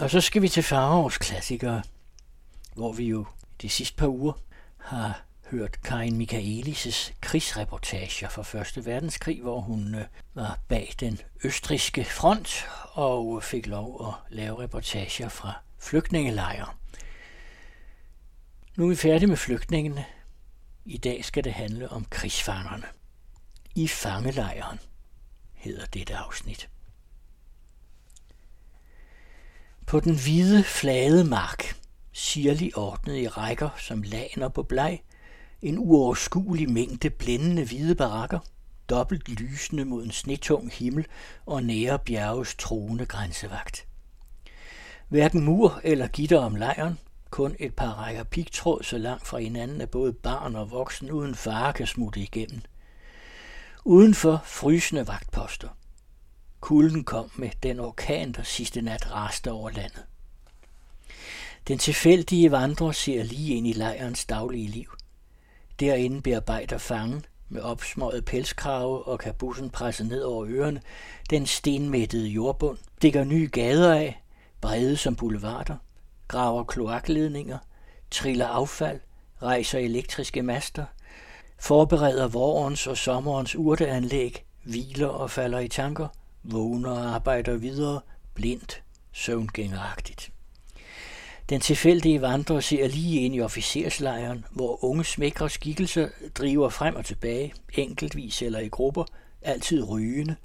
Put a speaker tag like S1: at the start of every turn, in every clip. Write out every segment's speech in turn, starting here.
S1: Og så skal vi til Farovs klassikere, hvor vi jo de sidste par uger har hørt Karin Michaelis' krigsreportager fra Første verdenskrig, hvor hun øh, var bag den østriske front og øh, fik lov at lave reportager fra flygtningelejre. Nu er vi færdige med flygtningene. I dag skal det handle om krigsfangerne. I fangelejren hedder dette afsnit. På den hvide, flade mark, sirlig ordnet i rækker som laner på bleg, en uoverskuelig mængde blændende hvide barakker, dobbelt lysende mod en snetung himmel og nære bjerges troende grænsevagt. Hverken mur eller gitter om lejren, kun et par rækker pigtråd så langt fra hinanden, at både barn og voksen uden fare kan smutte igennem. Udenfor frysende vagtposter. Kulden kom med den orkan, der sidste nat raste over landet. Den tilfældige vandrer ser lige ind i lejrens daglige liv. Derinde bearbejder fangen med opsmøget pelskrave og kabussen presset ned over ørerne, den stenmættede jordbund, stikker nye gader af, brede som boulevarder, graver kloakledninger, triller affald, rejser elektriske master, forbereder vårens og sommerens urteanlæg, hviler og falder i tanker, vågner og arbejder videre, blindt, søvngængeragtigt. Den tilfældige vandrer ser lige ind i officerslejren, hvor unge smækre skikkelser driver frem og tilbage, enkeltvis eller i grupper, altid rygende,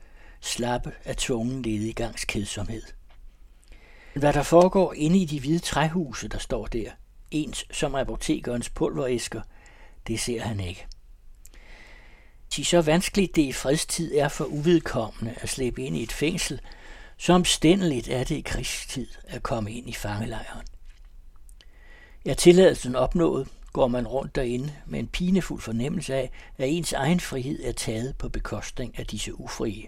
S1: slappe af tvungen ledigangs kedsomhed. Hvad der foregår inde i de hvide træhuse, der står der, ens som apotekerens pulveræsker, det ser han ikke. De så vanskeligt det i fredstid er for uvedkommende at slippe ind i et fængsel, så omstændeligt er det i krigstid at komme ind i fangelejren. Er tilladelsen opnået, går man rundt derinde med en pinefuld fornemmelse af, at ens egen frihed er taget på bekostning af disse ufrie.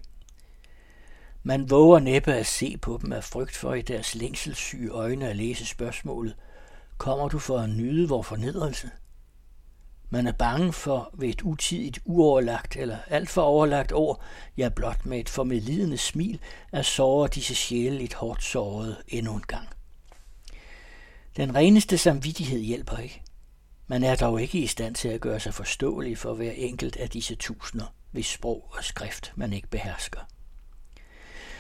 S1: Man våger næppe at se på dem af frygt for i deres længselssyge øjne at læse spørgsmålet. Kommer du for at nyde vor fornedrelse? Man er bange for ved et utidigt, uoverlagt eller alt for overlagt ord, ja blot med et formelidende smil, at såre disse sjæle lidt hårdt sårede endnu en gang. Den reneste samvittighed hjælper ikke. Man er dog ikke i stand til at gøre sig forståelig for hver enkelt af disse tusinder, hvis sprog og skrift man ikke behersker.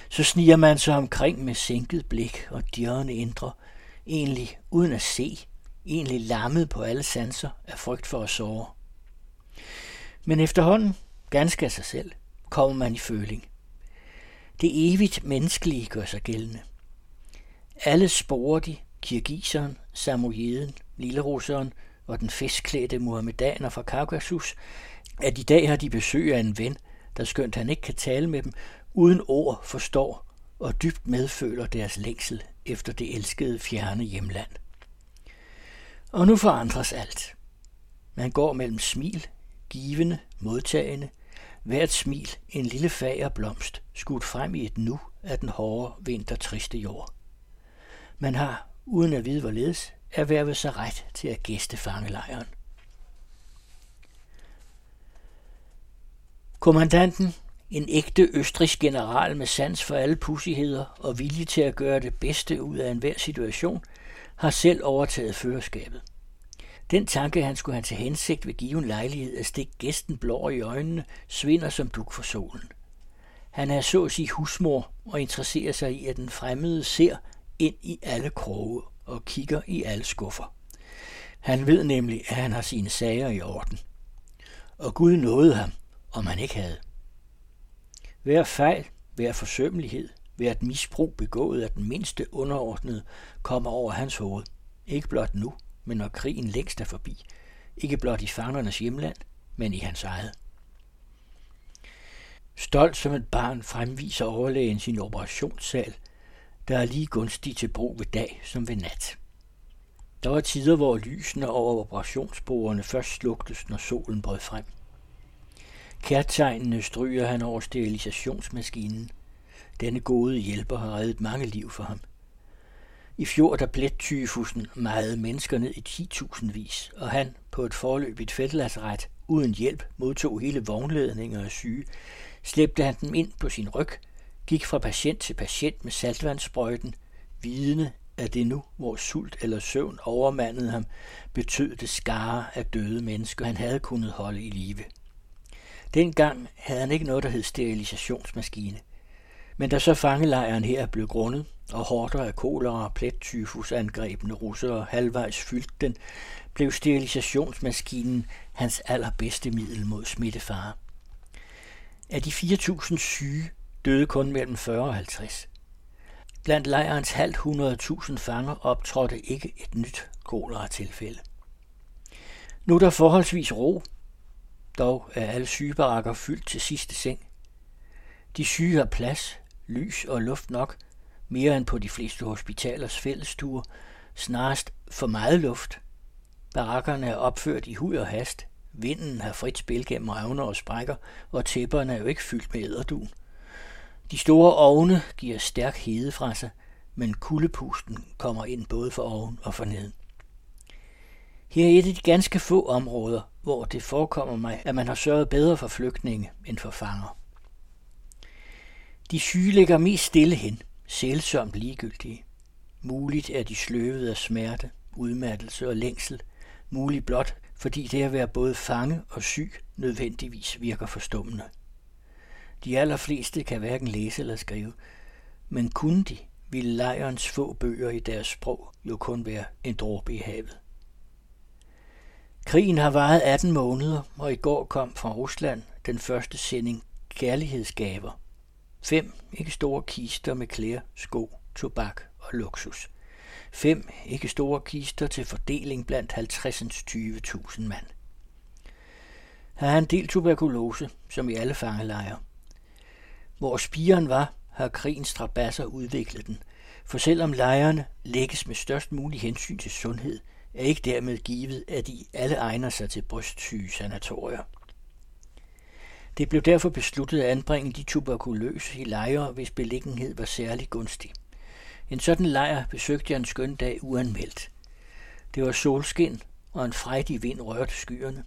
S1: Så sniger man sig omkring med sænket blik og dirrende indre, egentlig uden at se, egentlig lammet på alle sanser af frygt for at sove. Men efterhånden, ganske af sig selv, kommer man i føling. Det evigt menneskelige gør sig gældende. Alle sporer de, kirgiseren, samojeden, lillerusseren og den festklædte muhammedaner fra Kaukasus, at i dag har de besøg af en ven, der skønt han ikke kan tale med dem, uden ord forstår og dybt medføler deres længsel efter det elskede fjerne hjemland. Og nu forandres alt. Man går mellem smil, givende, modtagende, hvert smil en lille fager blomst, skudt frem i et nu af den hårde, vintertriste jord. Man har, uden at vide hvorledes, erhvervet sig ret til at gæste fangelejren. Kommandanten, en ægte østrisk general med sans for alle pussigheder og vilje til at gøre det bedste ud af enhver situation, har selv overtaget førerskabet. Den tanke, han skulle have til hensigt ved given lejlighed at stikke gæsten blå i øjnene, svinder som duk for solen. Han er så at sige husmor og interesserer sig i, at den fremmede ser ind i alle kroge og kigger i alle skuffer. Han ved nemlig, at han har sine sager i orden. Og Gud nåede ham, om han ikke havde. Hver fejl, hver forsømmelighed, hvert misbrug begået af den mindste underordnede kommer over hans hoved. Ikke blot nu, men når krigen længst er forbi. Ikke blot i fangernes hjemland, men i hans eget. Stolt som et barn fremviser overlægen sin operationssal, der er lige gunstig til brug ved dag som ved nat. Der var tider, hvor lysene over operationsbordene først slugtes, når solen brød frem. Kærtegnene stryger han over sterilisationsmaskinen. Denne gode hjælper har reddet mange liv for ham. I fjor der blættyfusen meget mennesker ned i 10.000 vis, og han på et forløbigt feltlasret uden hjælp modtog hele vognledninger af syge, slæbte han dem ind på sin ryg, gik fra patient til patient med saltvandssprøjten, vidende at det nu, hvor sult eller søvn overmandede ham, betød det skare af døde mennesker, han havde kunnet holde i live. Dengang havde han ikke noget, der hed sterilisationsmaskine. Men da så fangelejren her blev grundet, og hårder af kolera og plettyfusangrebende russere halvvejs fyldt den, blev sterilisationsmaskinen hans allerbedste middel mod smittefare. Af de 4.000 syge døde kun mellem 40 og 50. Blandt lejrens halvt 100.000 fanger optrådte ikke et nyt kolera-tilfælde. Nu er der forholdsvis ro, dog er alle sygebarakker fyldt til sidste seng. De syge har plads, lys og luft nok, mere end på de fleste hospitalers fællestuer, snarest for meget luft. Barakkerne er opført i hud og hast, vinden har frit spil gennem revner og sprækker, og tæpperne er jo ikke fyldt med æderdun. De store ovne giver stærk hede fra sig, men kuldepusten kommer ind både for oven og for neden. Her er et af de ganske få områder, hvor det forekommer mig, at man har sørget bedre for flygtninge end for fanger. De syge ligger mest stille hen, sælsomt ligegyldige. Muligt er de sløvet af smerte, udmattelse og længsel, muligt blot, fordi det at være både fange og syg nødvendigvis virker forstummende. De allerfleste kan hverken læse eller skrive, men kunne de, ville lejrens få bøger i deres sprog jo kun være en dråbe i havet. Krigen har varet 18 måneder, og i går kom fra Rusland den første sending kærlighedsgaver. Fem ikke store kister med klæder, sko, tobak og luksus. Fem ikke store kister til fordeling blandt 50-20.000 mand. Har han delt del tuberkulose, som i alle fangelejre. Hvor spiren var, har krigens strabasser udviklet den, for selvom lejrene lægges med størst mulig hensyn til sundhed, er ikke dermed givet, at de alle egner sig til brystsyge sanatorier. Det blev derfor besluttet at anbringe de tuberkuløse i lejre, hvis beliggenhed var særlig gunstig. En sådan lejr besøgte jeg en skøn dag uanmeldt. Det var solskin, og en frejdig vind rørte skyerne.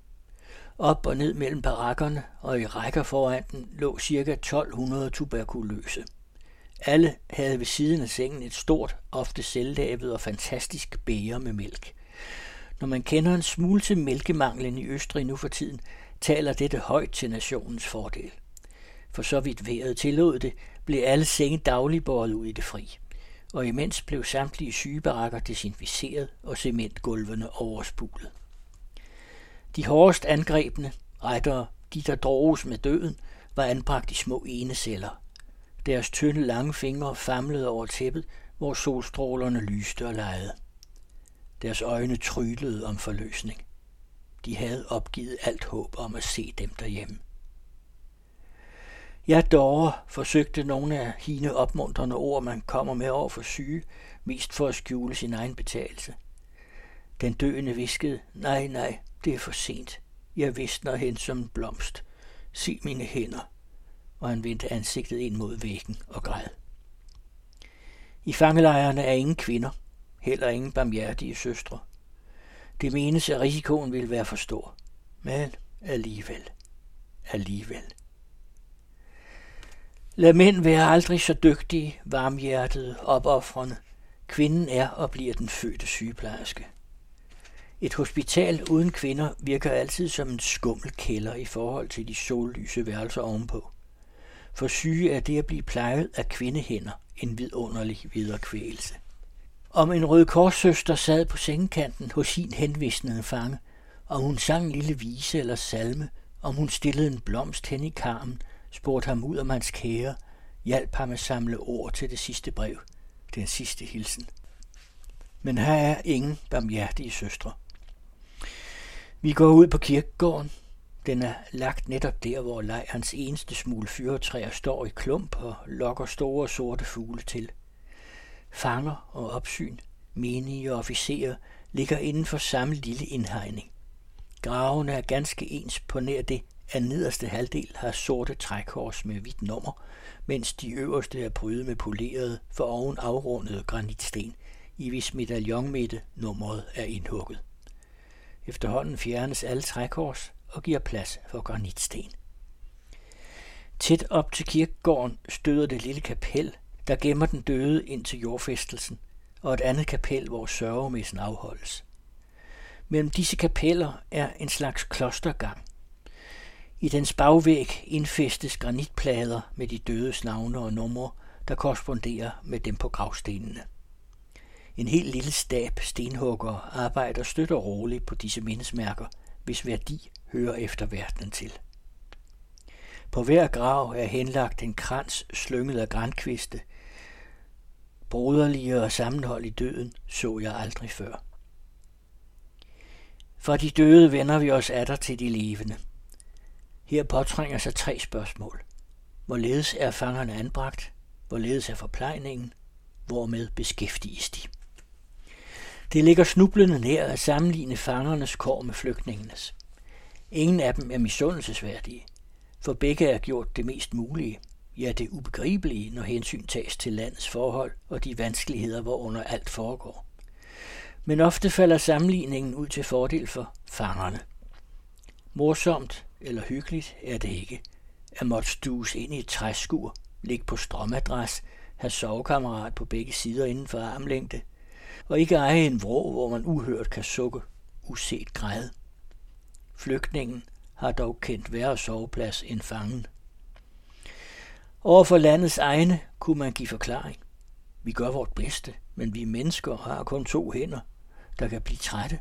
S1: Op og ned mellem barakkerne og i rækker foran den lå ca. 1200 tuberkuløse. Alle havde ved siden af sengen et stort, ofte selvlavet og fantastisk bæger med mælk. Når man kender en smule til mælkemanglen i Østrig nu for tiden, taler dette højt til nationens fordel. For så vidt vejret tillod det, blev alle senge dagligt ud i det fri. Og imens blev samtlige sygebarakker desinficeret og cementgulvene overspulet. De hårdest angrebne, rettere de, der droges med døden, var anbragt i små eneceller. Deres tynde lange fingre famlede over tæppet, hvor solstrålerne lyste og lejede. Deres øjne trylede om forløsning. De havde opgivet alt håb om at se dem derhjemme. Jeg dog forsøgte nogle af hine opmuntrende ord, man kommer med over for syge, mest for at skjule sin egen betalelse. Den døende viskede, nej, nej, det er for sent. Jeg visner hen som en blomst. Se mine hænder. Og han vendte ansigtet ind mod væggen og græd. I fangelejrene er ingen kvinder, heller ingen barmhjertige søstre. Det menes, at risikoen vil være for stor. Men alligevel. Alligevel. Lad mænd være aldrig så dygtige, varmhjertede, opoffrende. Kvinden er og bliver den fødte sygeplejerske. Et hospital uden kvinder virker altid som en skummel kælder i forhold til de sollyse værelser ovenpå. For syge er det at blive plejet af kvindehænder en vidunderlig viderekvægelse. Om en rød korssøster sad på sengekanten hos sin henvisnede fange, om hun sang en lille vise eller salme, om hun stillede en blomst hen i karmen, spurgte ham ud om hans kære, hjalp ham at samle ord til det sidste brev, den sidste hilsen. Men her er ingen barmhjertige søstre. Vi går ud på kirkegården. Den er lagt netop der, hvor lejrens eneste smule fyretræer står i klump og lokker store sorte fugle til. Fanger og opsyn, menige og officerer ligger inden for samme lille indhegning. Gravene er ganske ens på nær det, at nederste halvdel har sorte trækors med hvidt nummer, mens de øverste er prydet med polerede for oven afrundede granitsten, i hvis medaljonmitte nummeret er indhugget. Efterhånden fjernes alle trækors og giver plads for granitsten. Tæt op til kirkegården støder det lille kapel, der gemmer den døde ind til jordfæstelsen, og et andet kapel, hvor sørgemessen afholdes. Mellem disse kapeller er en slags klostergang. I dens bagvæg indfæstes granitplader med de dødes navne og numre, der korresponderer med dem på gravstenene. En helt lille stab stenhugger arbejder støtter roligt på disse mindesmærker, hvis værdi hører efter verdenen til. På hver grav er henlagt en krans slynget af grænkviste broderligere og sammenhold i døden så jeg aldrig før. For de døde vender vi os atter til de levende. Her påtrænger sig tre spørgsmål. Hvorledes er fangerne anbragt? Hvorledes er forplejningen? Hvormed beskæftiges de? Det ligger snublende nær at sammenligne fangernes kår med flygtningenes. Ingen af dem er misundelsesværdige, for begge er gjort det mest mulige, ja det ubegribelige, når hensyn tages til landets forhold og de vanskeligheder, hvorunder alt foregår. Men ofte falder sammenligningen ud til fordel for fangerne. Morsomt eller hyggeligt er det ikke, at måtte stues ind i et træskur, ligge på strømadræs, have sovekammerat på begge sider inden for armlængde, og ikke eje en vrå, hvor man uhørt kan sukke, uset græde. Flygtningen har dog kendt værre soveplads end fangen. Over for landets egne kunne man give forklaring. Vi gør vort bedste, men vi mennesker har kun to hænder, der kan blive trætte.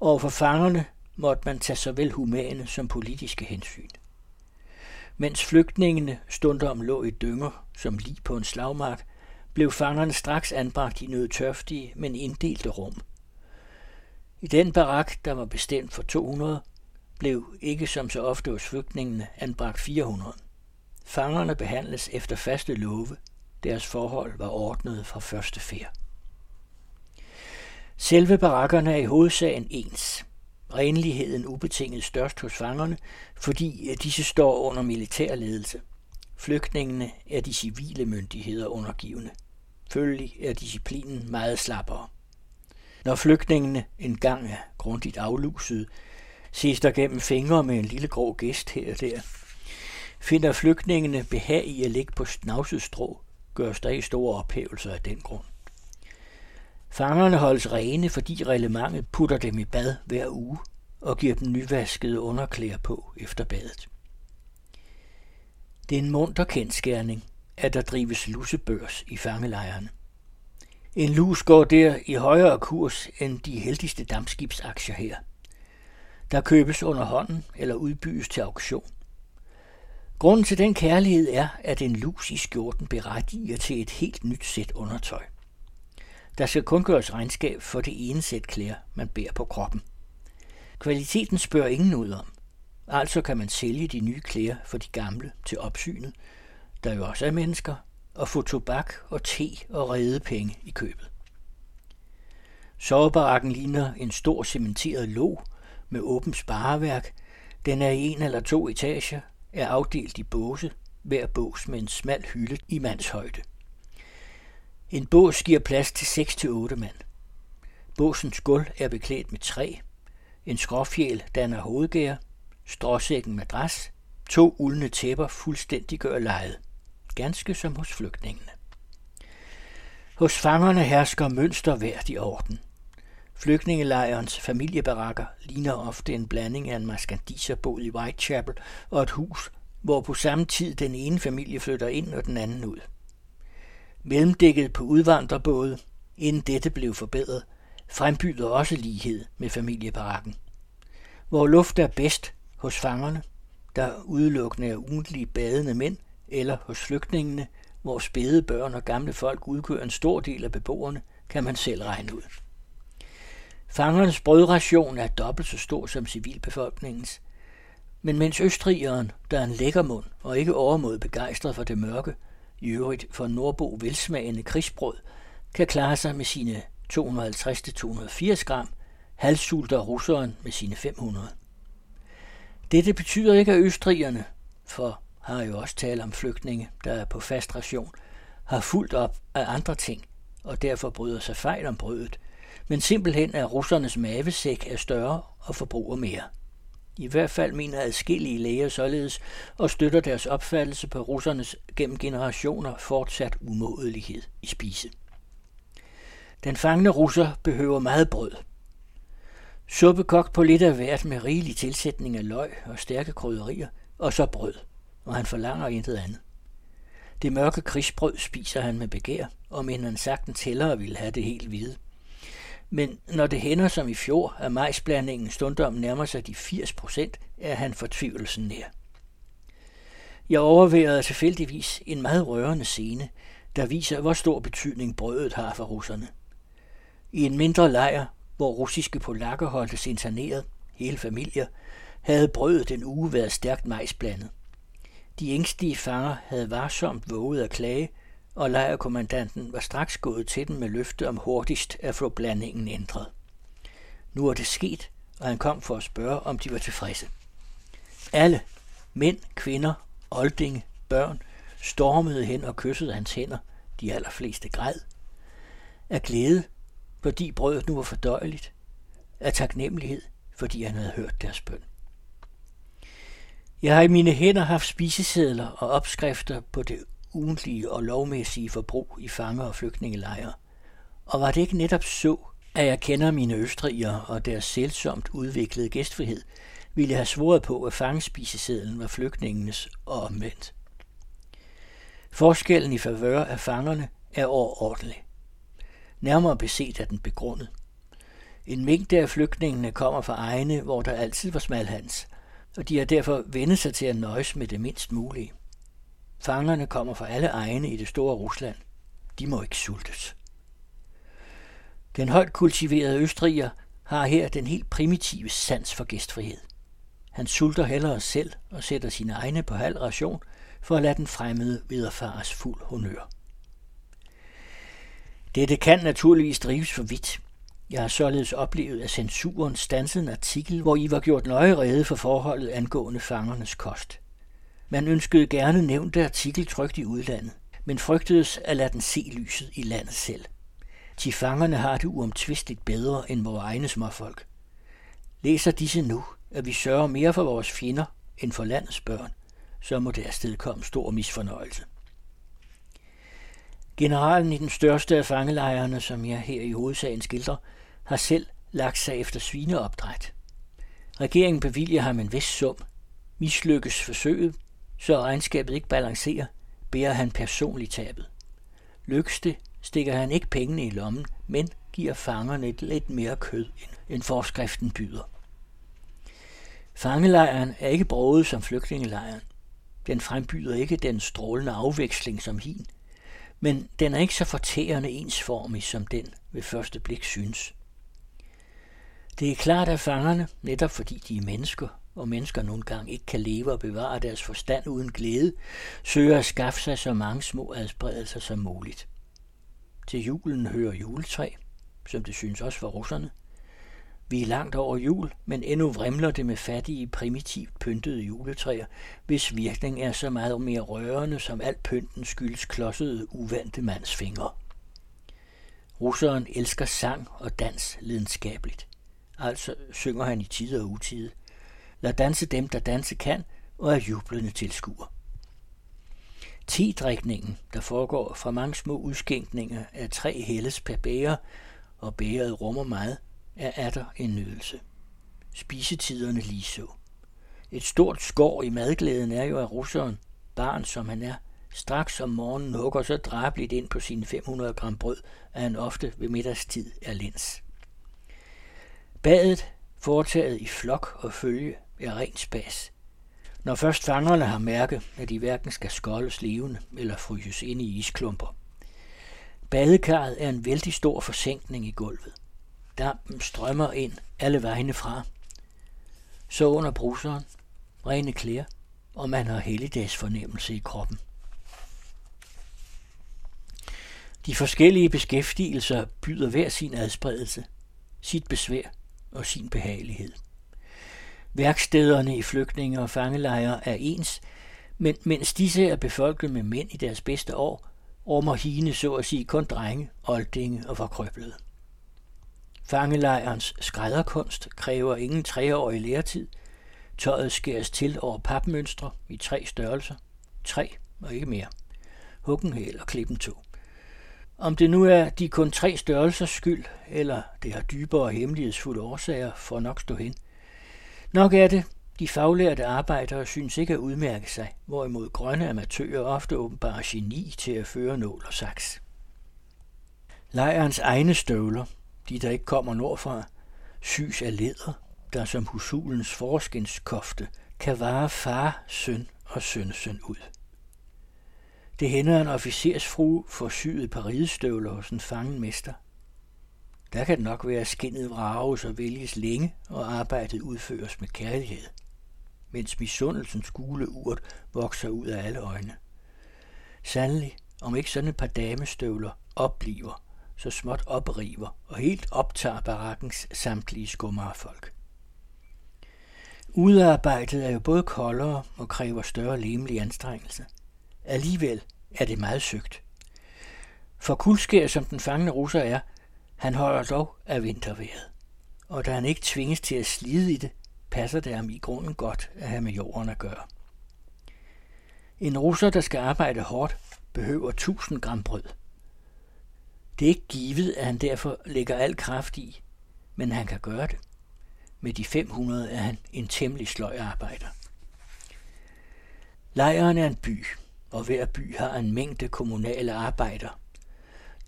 S1: Over for fangerne måtte man tage såvel humane som politiske hensyn. Mens flygtningene stundom lå i dynger som lige på en slagmark, blev fangerne straks anbragt i nødtørftige, men inddelte rum. I den barak, der var bestemt for 200, blev ikke som så ofte hos flygtningene anbragt 400. Fangerne behandles efter faste love. Deres forhold var ordnet fra første færd. Selve barakkerne er i hovedsagen ens. Renligheden ubetinget størst hos fangerne, fordi disse står under militærledelse. Flygtningene er de civile myndigheder undergivende. Følgelig er disciplinen meget slappere. Når flygtningene engang er grundigt afluset, ses der gennem fingre med en lille grå gæst her og der. Finder flygtningene behag i at ligge på snavset strå, gøres der i store ophævelser af den grund. Fangerne holdes rene, fordi reglementet putter dem i bad hver uge og giver dem nyvaskede underklæder på efter badet. Det er en munter kendskærning, at der drives lusebørs i fangelejrene. En lus går der i højere kurs end de heldigste dammskibsaktier her. Der købes under hånden eller udbydes til auktion. Grunden til den kærlighed er, at en lus i skjorten berettiger til et helt nyt sæt undertøj. Der skal kun gøres regnskab for det ene sæt klæder, man bærer på kroppen. Kvaliteten spørger ingen ud om. Altså kan man sælge de nye klæder for de gamle til opsynet, der jo også er mennesker, og få tobak og te og redepenge i købet. Sovebarakken ligner en stor cementeret låg med åbent spareværk. Den er i en eller to etager, er afdelt i båse, hver bås med en smal hylde i mandshøjde. En bås giver plads til 6-8 mand. Båsens gulv er beklædt med træ. En skråfjæl danner hovedgær. Stråsækken madras. To uldne tæpper fuldstændig gør lejet ganske som hos flygtningene. Hos fangerne hersker mønster hvert i orden. Flygtningelejrens familiebarakker ligner ofte en blanding af en maskandiserbod i Whitechapel og et hus, hvor på samme tid den ene familie flytter ind og den anden ud. Mellemdækket på udvandrerbåde, inden dette blev forbedret, frembyder også lighed med familiebarakken. Hvor luft er bedst hos fangerne, der udelukkende er ugentlige badende mænd, eller hos flygtningene, hvor spæde børn og gamle folk udgør en stor del af beboerne, kan man selv regne ud. Fangernes brødration er dobbelt så stor som civilbefolkningens, men mens østrigeren, der er en lækker mund og ikke overmod begejstret for det mørke, i øvrigt for nordbo velsmagende krigsbrød, kan klare sig med sine 250-280 gram, halvsulter russeren med sine 500. Dette betyder ikke, at østrigerne, for har jo også talt om flygtninge, der er på fast ration, har fuldt op af andre ting, og derfor bryder sig fejl om brødet, men simpelthen er russernes mavesæk er større og forbruger mere. I hvert fald mener adskillige læger således og støtter deres opfattelse på russernes gennem generationer fortsat umådelighed i spise. Den fangne russer behøver meget brød. Suppe kogt på lidt af hvert med rigelig tilsætning af løg og stærke krydderier, og så brød, og han forlanger intet andet. Det mørke krigsbrød spiser han med begær, og men han sagtens hellere ville have det helt hvide. Men når det hænder som i fjor, at majsblandingen stundom nærmer sig de 80 procent, er han fortvivlelsen nær. Jeg overværede tilfældigvis en meget rørende scene, der viser, hvor stor betydning brødet har for russerne. I en mindre lejr, hvor russiske polakker holdtes interneret, hele familier, havde brødet den uge været stærkt majsblandet. De ængstlige fanger havde varsomt våget at klage, og lejrkommandanten var straks gået til dem med løfte om hurtigst at få blandingen ændret. Nu er det sket, og han kom for at spørge, om de var tilfredse. Alle, mænd, kvinder, oldinge, børn, stormede hen og kyssede hans hænder, de allerfleste græd. Af glæde, fordi brødet nu var fordøjeligt. Af taknemmelighed, fordi han havde hørt deres bøn. Jeg har i mine hænder haft spisesedler og opskrifter på det ugentlige og lovmæssige forbrug i fange- og flygtningelejre. Og var det ikke netop så, at jeg kender mine østrigere og deres selvsomt udviklede gæstfrihed, ville jeg have svoret på, at fangespisesedlen var flygtningenes og omvendt. Forskellen i favør af fangerne er overordentlig. Nærmere beset er den begrundet. En mængde af flygtningene kommer fra egne, hvor der altid var smalhans, og de har derfor vendt sig til at nøjes med det mindst mulige. Fangerne kommer fra alle egne i det store Rusland. De må ikke sultes. Den højt kultiverede østriger har her den helt primitive sans for gæstfrihed. Han sulter hellere selv og sætter sine egne på halv ration for at lade den fremmede viderefares fuld honør. Dette kan naturligvis drives for vidt. Jeg har således oplevet, at censuren stansede en artikel, hvor I var gjort nøje rede for forholdet angående fangernes kost. Man ønskede gerne nævnte artikel trygt i udlandet, men frygtedes at lade den se lyset i landet selv. De fangerne har det uomtvisteligt bedre end vores egne småfolk. Læser disse nu, at vi sørger mere for vores fjender end for landets børn, så må der komme stor misfornøjelse. Generalen i den største af fangelejrene, som jeg her i hovedsagen skildrer, har selv lagt sig efter svineopdræt. Regeringen bevilger ham en vis sum. Mislykkes forsøget, så regnskabet ikke balancerer, bærer han personligt tabet. Lykkes det, stikker han ikke pengene i lommen, men giver fangerne et lidt mere kød, end forskriften byder. Fangelejren er ikke broget som flygtningelejren. Den frembyder ikke den strålende afveksling som hin, men den er ikke så fortærende ensformig, som den ved første blik synes. Det er klart, at fangerne, netop fordi de er mennesker, og mennesker nogle gange ikke kan leve og bevare deres forstand uden glæde, søger at skaffe sig så mange små adspredelser som muligt. Til julen hører juletræ, som det synes også for russerne. Vi er langt over jul, men endnu vrimler det med fattige, primitivt pyntede juletræer, hvis virkning er så meget mere rørende, som alt pynten skyldes klodsede, uvante mands fingre. Russeren elsker sang og dans lidenskabeligt. Altså synger han i tid og utide. Lad danse dem, der danse kan, og er jublende tilskuer. Tidrikningen, der foregår fra mange små udskænkninger af tre helles per bære, og bæret rummer meget, er atter en nydelse. Spisetiderne lige så. Et stort skår i madglæden er jo af russeren, barn som han er, straks om morgenen hugger så drabligt ind på sine 500 gram brød, at han ofte ved middagstid er lens. Badet, foretaget i flok og følge, er rent spas. Når først fangerne har mærket, at de hverken skal skoldes levende eller fryses ind i isklumper. Badekarret er en vældig stor forsænkning i gulvet. Dampen strømmer ind alle vegne fra. Så under bruseren, rene klæder, og man har helligdags fornemmelse i kroppen. De forskellige beskæftigelser byder hver sin adspredelse, sit besvær og sin behagelighed. Værkstederne i flygtninge- og fangelejre er ens, men mens disse er befolket med mænd i deres bedste år, rummer hine så at sige kun drenge, oldinge og forkrøblede. Fangelejrens skrædderkunst kræver ingen treårig læretid. Tøjet skæres til over papmønstre i tre størrelser. Tre og ikke mere. Huggen hæl og klippen to. Om det nu er de kun tre størrelsers skyld, eller det har dybere og hemmelighedsfulde årsager, for nok stå hen. Nok er det, de faglærte arbejdere synes ikke at udmærke sig, hvorimod grønne amatører ofte åbenbart geni til at føre nål og saks. Lejrens egne støvler, de der ikke kommer nordfra, sys af læder, der som husulens forskinskofte kan vare far, søn og sønsøn ud. Det hænder en officersfru for syet paridestøvler hos en fangenmester. Der kan nok være skinnet vrages og vælges længe, og arbejdet udføres med kærlighed, mens misundelsens gule urt vokser ud af alle øjne. Sandelig, om ikke sådan et par damestøvler opbliver, så småt opriver og helt optager barakkens samtlige skummerfolk. Udarbejdet er jo både koldere og kræver større lemelig anstrengelse. Alligevel er det meget søgt. For kuldskær, som den fangende russer er, han holder dog af vinterværet. Og da han ikke tvinges til at slide i det, passer det ham i grunden godt at have med jorden at gøre. En russer, der skal arbejde hårdt, behøver 1000 gram brød. Det er ikke givet, at han derfor lægger al kraft i, men han kan gøre det. Med de 500 er han en temmelig sløj arbejder. Lejren er en by, og hver by har en mængde kommunale arbejder.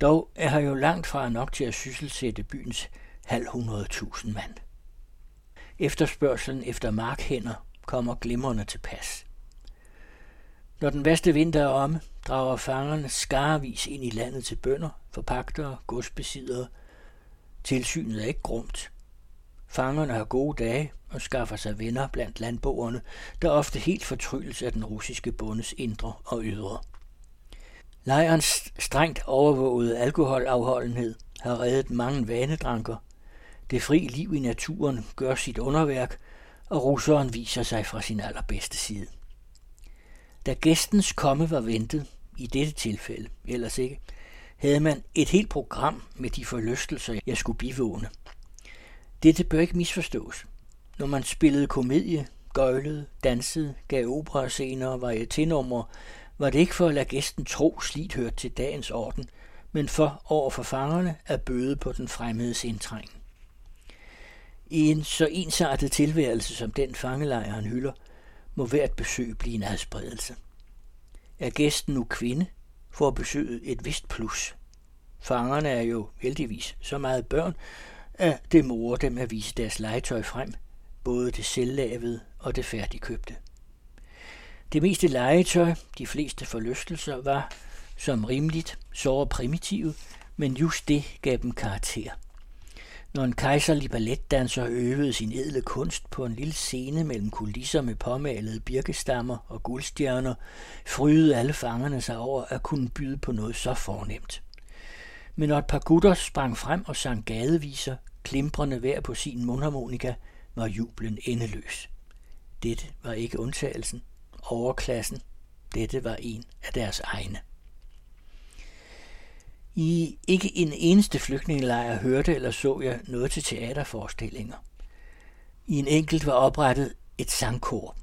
S1: Dog er her jo langt fra nok til at sysselsætte byens halv hundredtusind mand. Efterspørgselen efter markhænder kommer glimrende til pas. Når den værste vinter er omme, drager fangerne skarvis ind i landet til bønder, forpagtere, godsbesiddere. Tilsynet er ikke grumt. Fangerne har gode dage og skaffer sig venner blandt landboerne, der ofte helt fortrylles af den russiske bundes indre og ydre. Lejrens strengt overvågede alkoholafholdenhed har reddet mange vanedranker. Det fri liv i naturen gør sit underværk, og russeren viser sig fra sin allerbedste side. Da gæstens komme var ventet, i dette tilfælde, ellers ikke, havde man et helt program med de forlystelser, jeg skulle bivåne. Dette bør ikke misforstås. Når man spillede komedie, gøjlede, dansede, gav operascener og varieténumre, var det ikke for at lade gæsten tro slidt hørt til dagens orden, men for over for fangerne at bøde på den fremmedes indtrængen. I en så ensartet tilværelse som den fangelejren hylder, må hvert besøg blive en adspredelse. Er gæsten nu kvinde, får besøget et vist plus. Fangerne er jo heldigvis så meget børn, at det morer dem at vise deres legetøj frem, både det selvlavede og det færdigkøbte. Det meste legetøj, de fleste forlystelser, var, som rimeligt, så primitive, men just det gav dem karakter. Når en kejserlig balletdanser øvede sin edle kunst på en lille scene mellem kulisser med påmalede birkestammer og guldstjerner, frydede alle fangerne sig over at kunne byde på noget så fornemt. Men når et par gutter sprang frem og sang gadeviser, klimprende hver på sin mundharmonika, var jublen endeløs. Dette var ikke undtagelsen. Overklassen. Dette var en af deres egne. I ikke en eneste flygtningelejr hørte eller så jeg noget til teaterforestillinger. I en enkelt var oprettet et sangkor.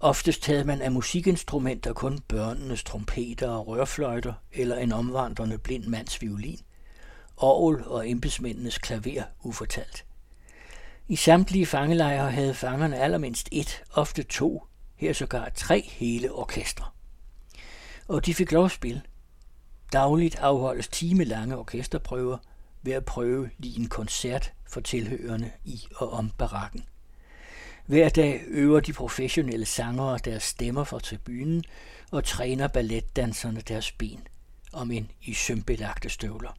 S1: Oftest havde man af musikinstrumenter kun børnenes trompeter og rørfløjter eller en omvandrende blind mands violin. Orgel og embedsmændenes klaver ufortalt. I samtlige fangelejre havde fangerne allermindst et, ofte to, her sågar tre hele orkestre. Og de fik lov at spille – Dagligt afholdes timelange orkesterprøver ved at prøve lige en koncert for tilhørende i og om barakken. Hver dag øver de professionelle sangere deres stemmer for tribunen og træner balletdanserne deres ben, om en i sømbelagte støvler.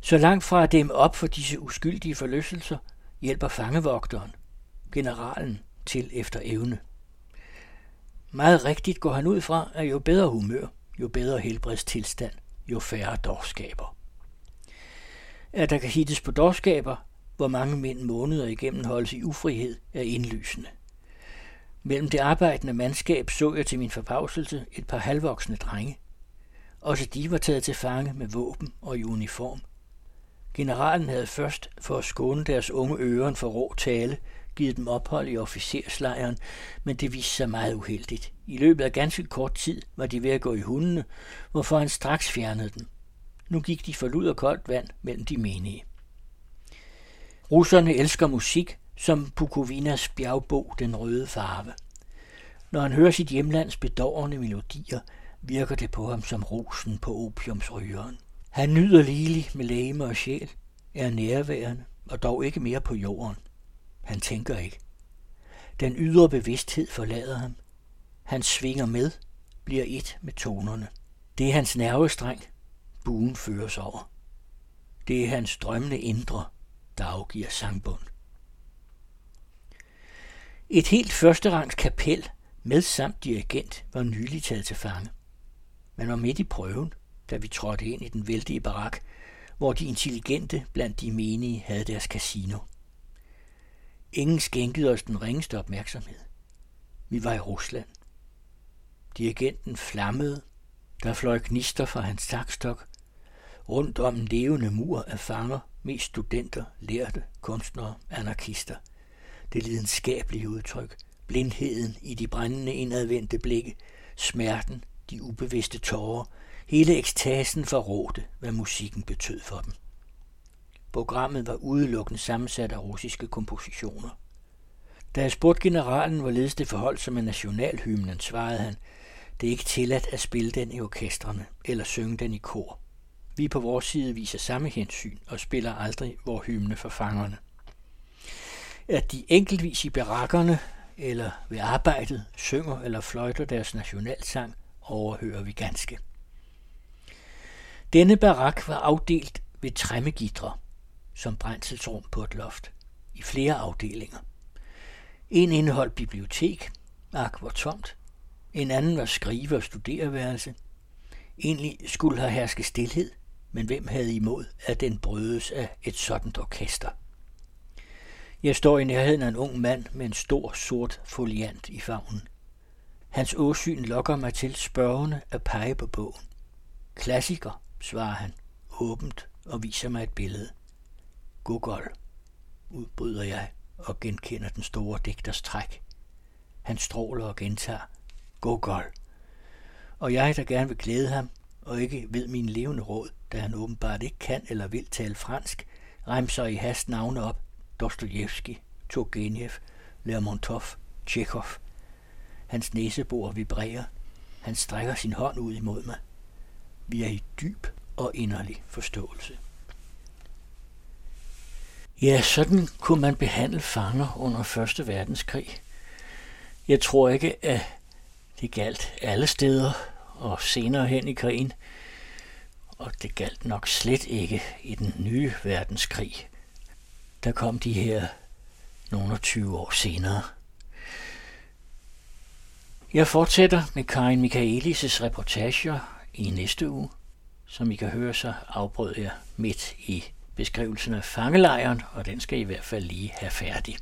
S1: Så langt fra at dem op for disse uskyldige forlystelser, hjælper fangevogteren, generalen, til efter evne. Meget rigtigt går han ud fra, at jo bedre humør, jo bedre helbredstilstand, jo færre dårskaber. At der kan hittes på dårskaber, hvor mange mænd måneder igennem holdes i ufrihed, er indlysende. Mellem det arbejdende mandskab så jeg til min forbavselse et par halvvoksne drenge. Også de var taget til fange med våben og i uniform. Generalen havde først, for at skåne deres unge øren for rå tale, givet dem ophold i officerslejren, men det viste sig meget uheldigt. I løbet af ganske kort tid var de ved at gå i hundene, hvorfor han straks fjernede dem. Nu gik de for lud og koldt vand mellem de menige. Russerne elsker musik, som Pukovinas bjergbog Den Røde Farve. Når han hører sit hjemlands bedårende melodier, virker det på ham som rosen på opiumsrygeren. Han nyder ligeligt med læme og sjæl, er nærværende og dog ikke mere på jorden. Han tænker ikke. Den ydre bevidsthed forlader ham. Han svinger med, bliver et med tonerne. Det er hans nervestreng, buen føres over. Det er hans drømmende indre, der afgiver sangbund. Et helt førsterangs kapel med samt dirigent var nylig taget til fange. Man var midt i prøven, da vi trådte ind i den vældige barak, hvor de intelligente blandt de menige havde deres casino. Ingen skænkede os den ringeste opmærksomhed. Vi var i Rusland. Dirigenten flammede. Der fløj gnister fra hans takstok. Rundt om en levende mur af fanger, mest studenter, lærte, kunstnere, anarkister. Det lidenskabelige udtryk, blindheden i de brændende indadvendte blikke, smerten, de ubevidste tårer, hele ekstasen forrådte, hvad musikken betød for dem. Programmet var udelukkende sammensat af russiske kompositioner. Da jeg spurgte generalen, hvorledes det forholdt sig med nationalhymnen, svarede han, det er ikke tilladt at spille den i orkestrene eller synge den i kor. Vi på vores side viser samme hensyn og spiller aldrig vor hymne for fangerne. At de enkeltvis i barakkerne eller ved arbejdet synger eller fløjter deres nationalsang, overhører vi ganske. Denne barak var afdelt ved træmmegitre, som brændselsrum på et loft, i flere afdelinger. En indeholdt bibliotek, ark var tomt. En anden var skrive- og studereværelse. Egentlig skulle have herske stillhed, men hvem havde imod, at den brødes af et sådant orkester? Jeg står i nærheden af en ung mand med en stor sort foliant i favnen. Hans åsyn lokker mig til spørgende at pege på bogen. Klassiker, svarer han, åbent og viser mig et billede. Gogol, udbryder jeg og genkender den store digters træk. Han stråler og gentager, Gogol. Og jeg, der gerne vil glæde ham, og ikke ved min levende råd, da han åbenbart ikke kan eller vil tale fransk, remser i hast navne op, Dostojevski, Turgenev, Lermontov, Tjekov. Hans næsebor vibrerer. Han strækker sin hånd ud imod mig. Vi er i dyb og inderlig forståelse. Ja, sådan kunne man behandle fanger under Første Verdenskrig. Jeg tror ikke, at det galt alle steder og senere hen i krigen, og det galt nok slet ikke i den nye verdenskrig. Der kom de her nogle 20 år senere. Jeg fortsætter med Karin Michaelis' reportager i næste uge. Som I kan høre, så afbrød jeg midt i beskrivelsen af fangelejren, og den skal I i hvert fald lige have færdig.